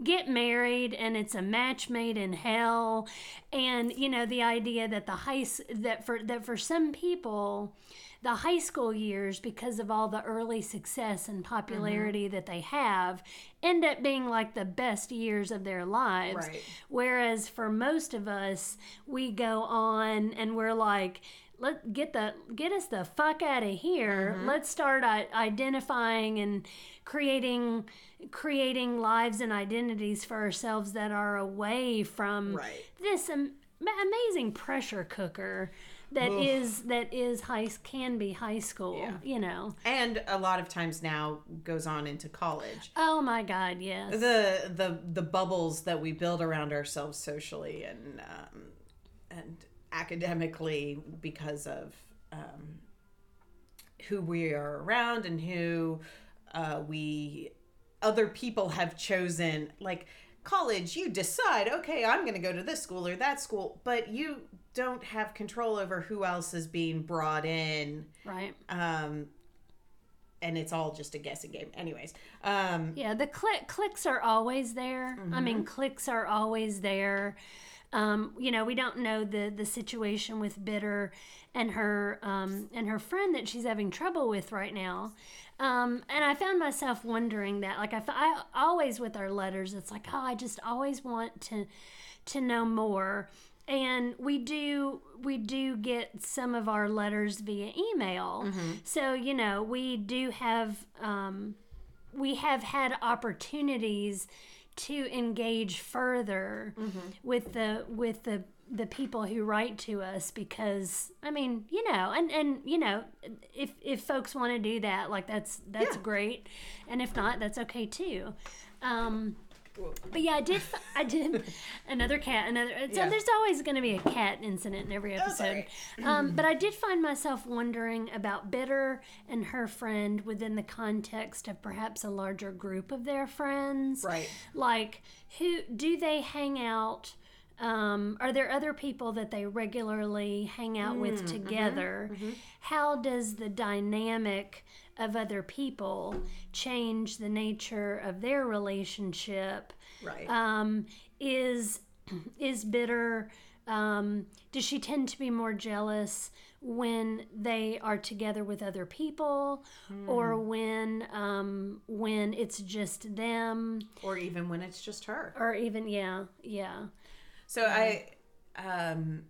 get married and it's a match made in hell and you know the idea that the high that for that for some people the high school years because of all the early success and popularity that they have end up being like the best years of their lives Right. whereas for most of us we go on and we're like let get the get us the fuck out of here Mm-hmm. let's start identifying and creating creating lives and identities for ourselves that are away from Right. this am- amazing pressure cooker that Ugh. is that is high can be high school Yeah. you know And a lot of times now goes on into college. oh my god yes The the the bubbles that we build around ourselves socially and um, and academically because of um, who we are around and who uh, we other people have chosen like college you decide okay i'm going to go to this school or that school but you don't have control over who else is being brought in right um and it's all just a guessing game anyways um Yeah, the click clicks are always there. I mean, clicks are always there. Um, you know, we don't know the the situation with Bitter and her um, and her friend that she's having trouble with right now. Um, and I found myself wondering that, like, I, I always with our letters, it's like, oh, I just always want to to know more. And we do we do get some of our letters via email. So you know, we do have. Um, we have had opportunities to engage further with the with the the people who write to us because I mean you know and and you know if if folks want to do that like that's that's Yeah. great and if not that's okay too um but yeah I did I did another cat another so Yeah. there's always going to be a cat incident in every episode um, but I did find myself wondering about Bitter and her friend within the context of perhaps a larger group of their friends. Right. Like, who do they hang out? Um, are there other people that they regularly hang out with together? How does the dynamic of other people change the nature of their relationship? right. Um, is is bitter um, does she tend to be more jealous when they are together with other people or when um, when it's just them? Or even when it's just her. Or even yeah yeah So I um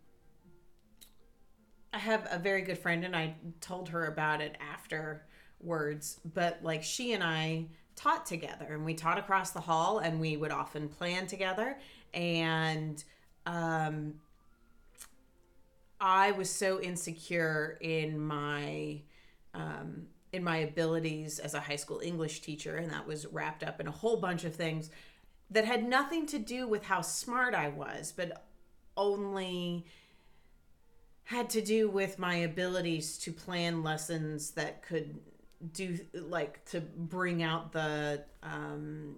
I have a very good friend and I told her about it afterwards, but like she and I taught together and we taught across the hall and we would often plan together and um I was so insecure in my um, in my abilities as a high school English teacher, and that was wrapped up in a whole bunch of things that had nothing to do with how smart I was, but only had to do with my abilities to plan lessons that could do like to bring out the um,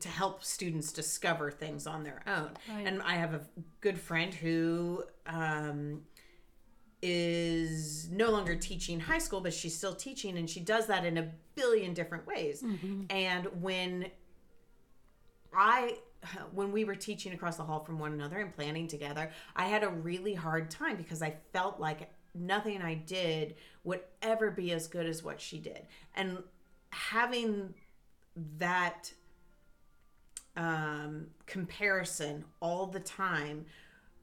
to help students discover things on their own. Right. And I have a good friend who um, is no longer teaching high school, but she's still teaching, and she does that in a billion different ways. And when I when we were teaching across the hall from one another and planning together, I had a really hard time because I felt like nothing I did would ever be as good as what she did. And having that um, comparison all the time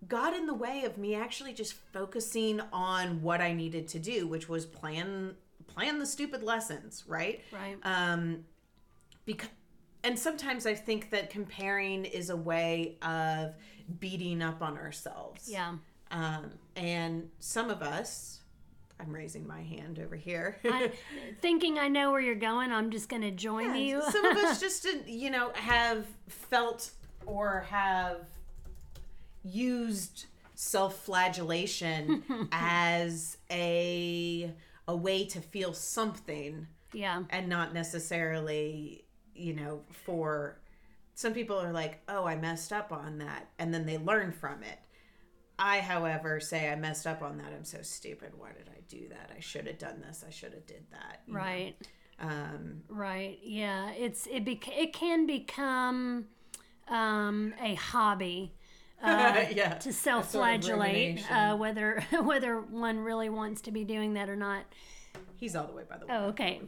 got in the way of me actually just focusing on what I needed to do, which was plan plan the stupid lessons, right? right Um, because and sometimes I think that comparing is a way of beating up on ourselves. Yeah. Um, and some of us, I'm raising my hand over here. I, thinking I know where you're going, I'm just going to join you. some of us just, didn't, you know, have felt or have used self-flagellation as a a way to feel something yeah. and not necessarily, you know, for some people are like, "Oh, I messed up on that," and then they learn from it. I, however, say I messed up on that. I'm so stupid. Why did I do that? I should have done this. I should have did that. Right. Um, Right. Yeah. It's it bec- it can become um, a hobby uh, yeah. to self-flagellate, rumination. uh, whether whether one really wants to be doing that or not. He's all the way by the way. Oh, okay.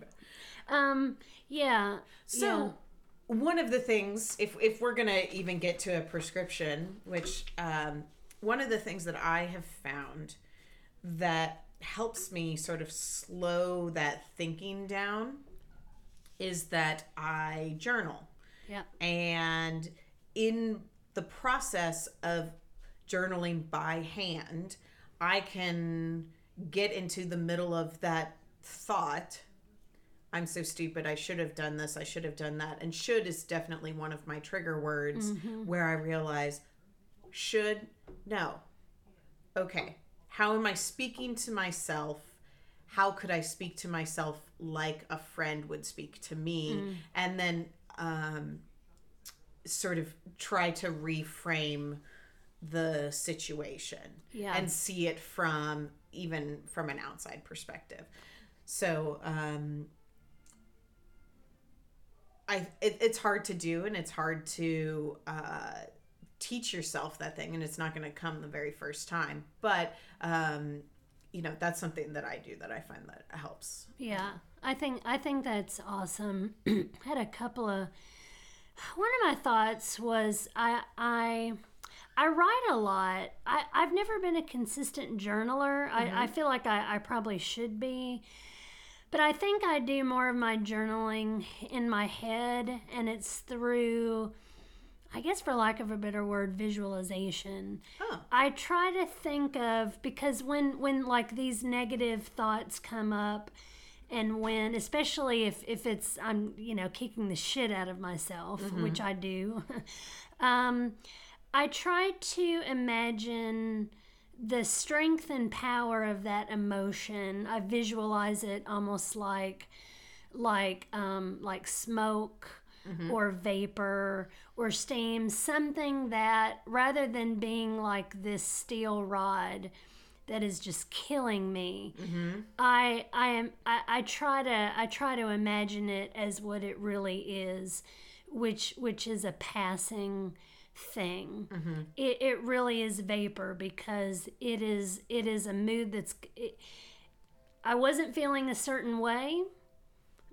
Um. Yeah. So one of the things, if if we're gonna even get to a prescription, which um, one of the things that I have found that helps me sort of slow that thinking down is that I journal. yeah. And in the process of journaling by hand, I can get into the middle of that thought. I'm so stupid. I should have done this. I should have done that. And should is definitely one of my trigger words where I realize should, no. Okay. How am I speaking to myself? How could I speak to myself like a friend would speak to me? And then um, sort of try to reframe the situation Yeah. and see it from even from an outside perspective. So um, I it, it's hard to do and it's hard to uh, teach yourself that thing and it's not going to come the very first time. But um, you know that's something that I do that I find that helps. Yeah, I think I think that's awesome. had a couple of one of my thoughts was I I I write a lot. I, I've never been a consistent journaler. I, I feel like I, I probably should be. But I think I do more of my journaling in my head, and it's through, I guess, for lack of a better word, visualization. Oh. I try to think of because when when like these negative thoughts come up and when especially if if it's I'm you know kicking the shit out of myself, which I do. um I try to imagine the strength and power of that emotion. I visualize it almost like like um like smoke or vapor or steam, something that rather than being like this steel rod that is just killing me, I I am I, I try to I try to imagine it as what it really is, which which is a passing thing. Mm-hmm. It, it really is vapor because it is it is a mood that's it, I wasn't feeling a certain way.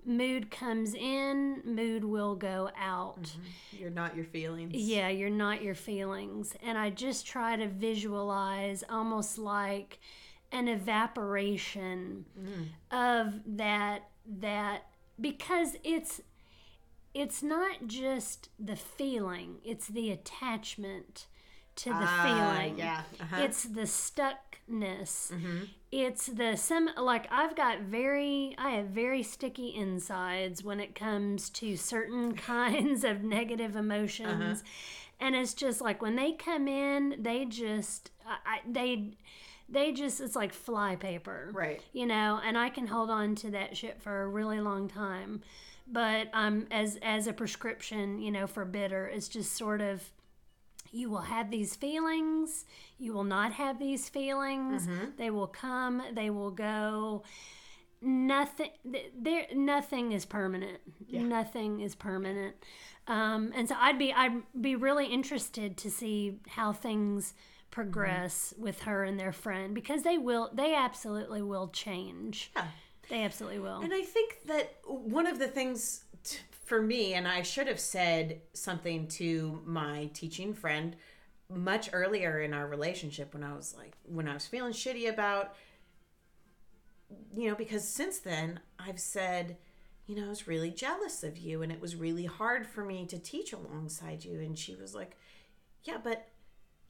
Mood comes in, mood will go out. Mm-hmm. You're not your feelings. Yeah, you're not your feelings. And I just try to visualize almost like an evaporation mm. of that that because it's it's not just the feeling, it's the attachment to the Ah, feeling. yeah, uh-huh. It's the stuckness. It's the some like I've got very I have very sticky insides when it comes to certain kinds of negative emotions. And it's just like when they come in, they just I, they they just it's like flypaper Right. you know and i can hold on to that shit for a really long time but um as as a prescription you know for bitter it's just sort of you will have these feelings. You will not have these feelings. They will come. They will go. Nothing there nothing is permanent. Nothing is permanent. Um, and so i'd be i'd be really interested to see how things progress with her and their friend because they will they absolutely will change. Yeah. They absolutely will And I think that one of the things t- for me, and I should have said something to my teaching friend much earlier in our relationship when I was like, when I was feeling shitty about, you know, because since then I've said, you know, I was really jealous of you and it was really hard for me to teach alongside you. And she was like, yeah, but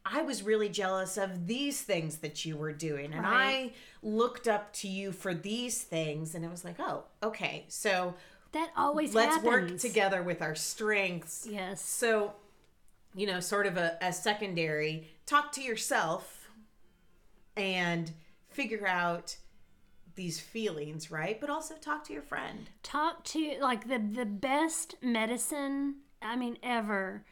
I was really jealous of these things that you were doing. And Right. I looked up to you for these things. And it was like, oh, okay. So That always let's work together with our strengths. Yes. So, you know, sort of a, a secondary talk to yourself and figure out these feelings, right? But also talk to your friend. talk to like the the best medicine i mean ever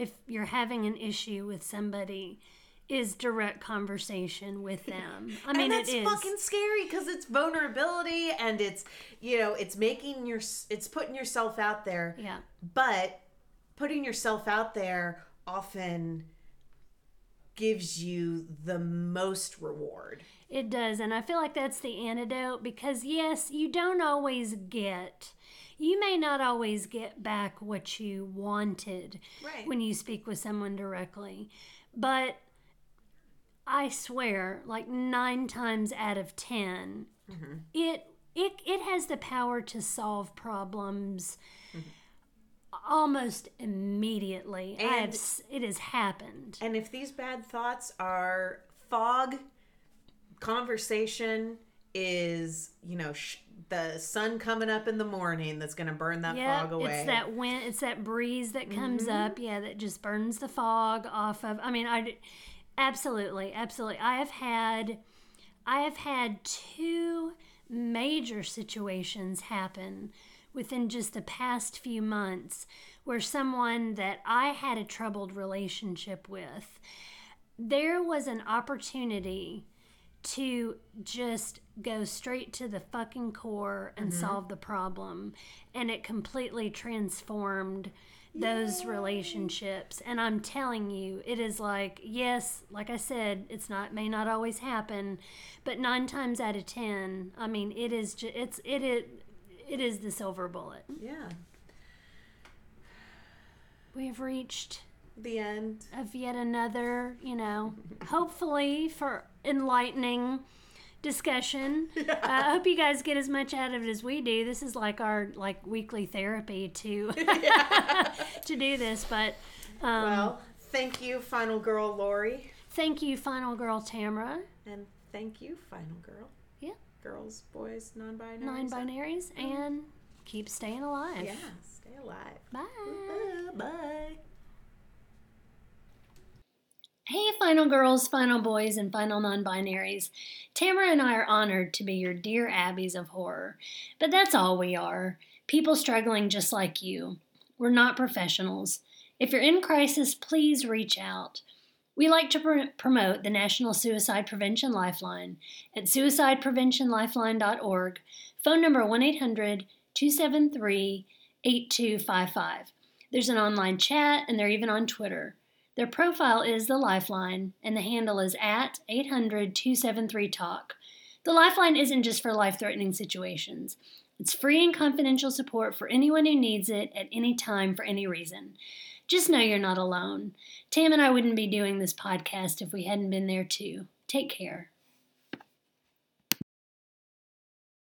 if you're having an issue with somebody is direct conversation with them. I mean and that's it is. fucking scary because it's vulnerability and it's you know it's making your it's putting yourself out there. Yeah. But putting yourself out there often gives you the most reward. It does and i feel like that's the antidote because yes you don't always get you may not always get back what you wanted Right. when you speak with someone directly but i swear like nine times out of 10 mm-hmm. it it it has the power to solve problems mm-hmm. almost immediately. I have, it has happened. And if these bad thoughts are fog conversation is you know sh- the sun coming up in the morning that's going to burn that Yeah, fog away Mm-hmm. it's that wind, it's that breeze that comes up, yeah, that just burns the fog off of. I mean, I absolutely, absolutely. I have had, I have had two major situations happen within just the past few months where someone that I had a troubled relationship with, there was an opportunity to just go straight to the fucking core and mm-hmm. solve the problem. And it completely transformed those relationships. And I'm telling you, it is like, yes, like I said, it's not, may not always happen, but nine times out of 10, I mean, it is, ju- it's, it is, it is the silver bullet. yeah We have reached the end of yet another, you know, hopefully for enlightening discussion. Uh, I hope you guys get as much out of it as we do. This is like our like weekly therapy to to do this. But um, well thank you final girl lori thank you, final girl Tamara. and thank you final girl Yeah, girls boys non-binary non-binaries, and keep staying alive. yeah stay alive Bye. bye Hey, final girls, final boys, and final non binaries. Tamara and I are honored to be your dear Abbeys of horror. But that's all we are people struggling just like you. We're not professionals. If you're in crisis, please reach out. We like to pr- promote the National Suicide Prevention Lifeline at suicidepreventionlifeline.org, phone number 1 800 273 8255. There's an online chat, and they're even on Twitter. Their profile is The Lifeline, and the handle is at 800 273 TALK. The Lifeline isn't just for life threatening situations, it's free and confidential support for anyone who needs it at any time for any reason. Just know you're not alone. Tam and I wouldn't be doing this podcast if we hadn't been there too. Take care.